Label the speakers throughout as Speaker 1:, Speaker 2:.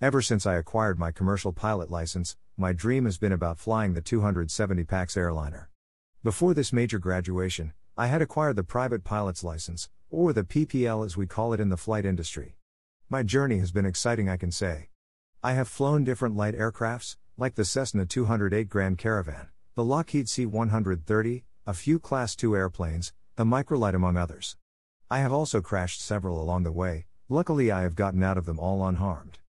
Speaker 1: Ever since I acquired my commercial pilot license, my dream has been about flying the 270 PAX airliner. Before this major graduation, I had acquired the private pilot's license, or the PPL as we call it in the flight industry. My journey has been exciting, I can say. I have flown different light aircrafts, like the Cessna 208 Grand Caravan, the Lockheed C 130, a few Class 2 airplanes, the Microlight, among others. I have also crashed several along the way, luckily, I have gotten out of them all unharmed.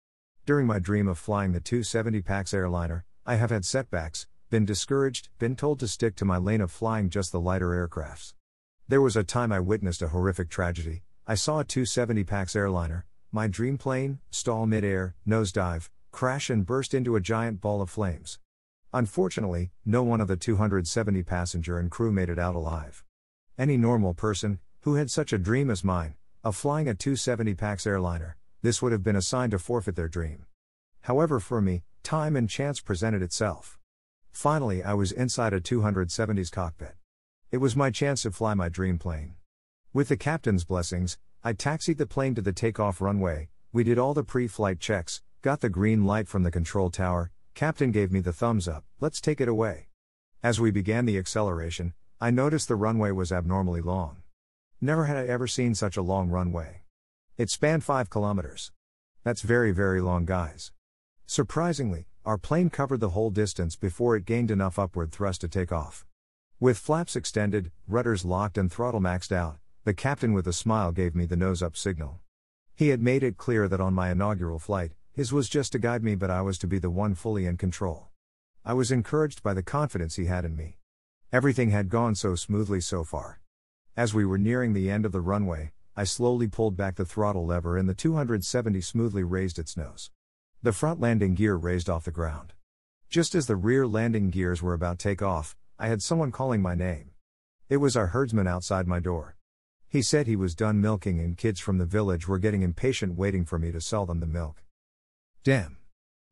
Speaker 1: During my dream of flying the 270 PAX airliner, I have had setbacks, been discouraged, been told to stick to my lane of flying just the lighter aircrafts. There was a time I witnessed a horrific tragedy. I saw a 270 PAX airliner, my dream plane, stall midair, nosedive, crash and burst into a giant ball of flames. Unfortunately, no one of the 270 passenger and crew made it out alive. Any normal person, who had such a dream as mine, of flying a 270 PAX airliner, this would have been a sign to forfeit their dream. However, for me, time and chance presented itself. Finally, I was inside a 270's cockpit. It was my chance to fly my dream plane. With the captain's blessings, I taxied the plane to the takeoff runway, we did all the pre flight checks, got the green light from the control tower, captain gave me the thumbs up, let's take it away. As we began the acceleration, I noticed the runway was abnormally long. Never had I ever seen such a long runway. It spanned 5 kilometers. That's very, very long, guys. Surprisingly, our plane covered the whole distance before it gained enough upward thrust to take off. With flaps extended, rudders locked, and throttle maxed out, the captain with a smile gave me the nose up signal. He had made it clear that on my inaugural flight, his was just to guide me, but I was to be the one fully in control. I was encouraged by the confidence he had in me. Everything had gone so smoothly so far. As we were nearing the end of the runway, I slowly pulled back the throttle lever and the 270 smoothly raised its nose. The front landing gear raised off the ground. Just as the rear landing gears were about take off, I had someone calling my name. It was our herdsman outside my door. He said he was done milking and kids from the village were getting impatient waiting for me to sell them the milk. Damn.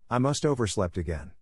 Speaker 1: I must overslept again.